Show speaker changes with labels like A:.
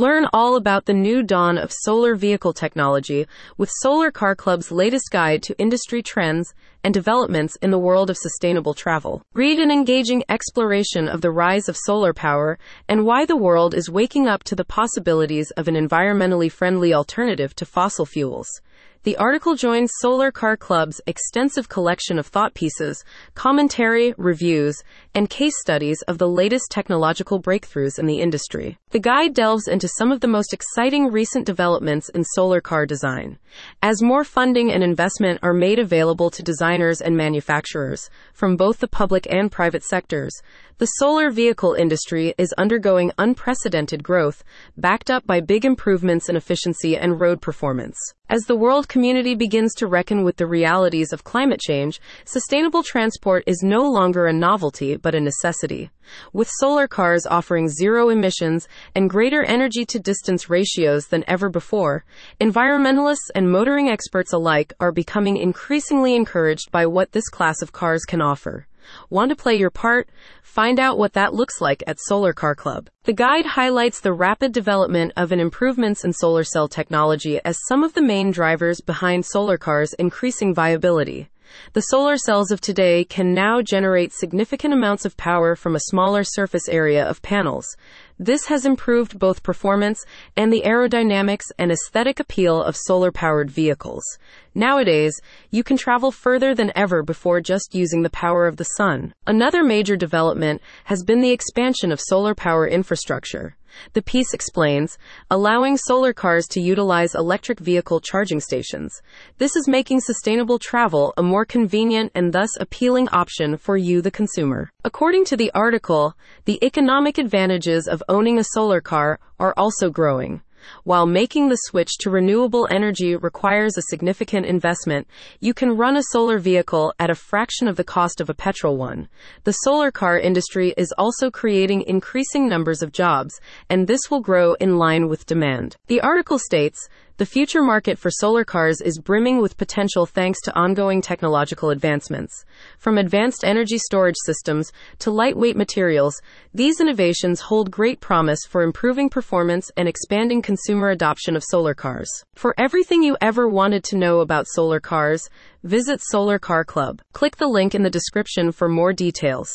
A: Learn all about the new dawn of solar vehicle technology with Solar Car Club's latest guide to industry trends and developments in the world of sustainable travel. Read an engaging exploration of the rise of solar power and why the world is waking up to the possibilities of an environmentally friendly alternative to fossil fuels. The article joins Solar Car Club's extensive collection of thought pieces, commentary, reviews, and case studies of the latest technological breakthroughs in the industry. The guide delves into some of the most exciting recent developments in solar car design. As more funding and investment are made available to designers and manufacturers from both the public and private sectors, the solar vehicle industry is undergoing unprecedented growth, backed up by big improvements in efficiency and road performance. As the world community begins to reckon with the realities of climate change, sustainable transport is no longer a novelty but a necessity. With solar cars offering zero emissions and greater energy to distance ratios than ever before, environmentalists and motoring experts alike are becoming increasingly encouraged by what this class of cars can offer. Want to play your part? Find out what that looks like at Solar Car Club. The guide highlights the rapid development of improvements in solar cell technology as some of the main drivers behind solar cars increasing viability. The solar cells of today can now generate significant amounts of power from a smaller surface area of panels. This has improved both performance and the aerodynamics and aesthetic appeal of solar powered vehicles. Nowadays, you can travel further than ever before just using the power of the sun. Another major development has been the expansion of solar power infrastructure. The piece explains, allowing solar cars to utilize electric vehicle charging stations. This is making sustainable travel a more convenient and thus appealing option for you, the consumer. According to the article, the economic advantages of owning a solar car are also growing. While making the switch to renewable energy requires a significant investment, you can run a solar vehicle at a fraction of the cost of a petrol one. The solar car industry is also creating increasing numbers of jobs, and this will grow in line with demand. The article states, the future market for solar cars is brimming with potential thanks to ongoing technological advancements. From advanced energy storage systems to lightweight materials, these innovations hold great promise for improving performance and expanding consumer adoption of solar cars. For everything you ever wanted to know about solar cars, visit Solar Car Club. Click the link in the description for more details.